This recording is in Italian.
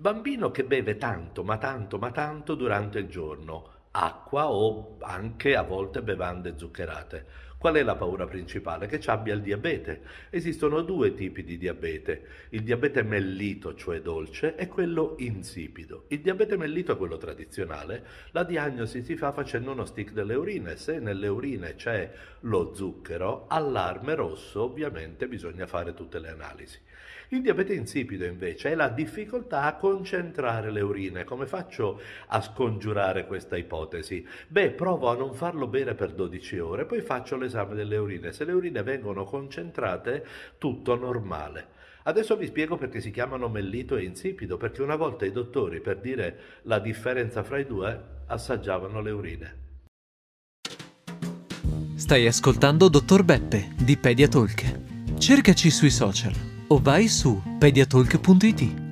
Bambino che beve tanto, ma tanto, ma tanto durante il giorno, acqua o anche a volte bevande zuccherate. Qual è la paura principale? Che ci abbia il diabete. Esistono due tipi di diabete, il diabete mellito, cioè dolce, e quello insipido. Il diabete mellito è quello tradizionale, la diagnosi si fa facendo uno stick delle urine, se nelle urine c'è lo zucchero, allarme rosso, ovviamente bisogna fare tutte le analisi. Il diabete insipido invece è la difficoltà a concentrare le urine. Come faccio a scongiurare questa ipotesi? Beh, provo a non farlo bere per 12 ore, poi faccio l'esame delle urine. Se le urine vengono concentrate, tutto normale. Adesso vi spiego perché si chiamano mellito e insipido, perché una volta i dottori, per dire la differenza fra i due, assaggiavano le urine. Stai ascoltando Dottor Beppe di Pediatalk. Cercaci sui social o vai su pediatalk.it.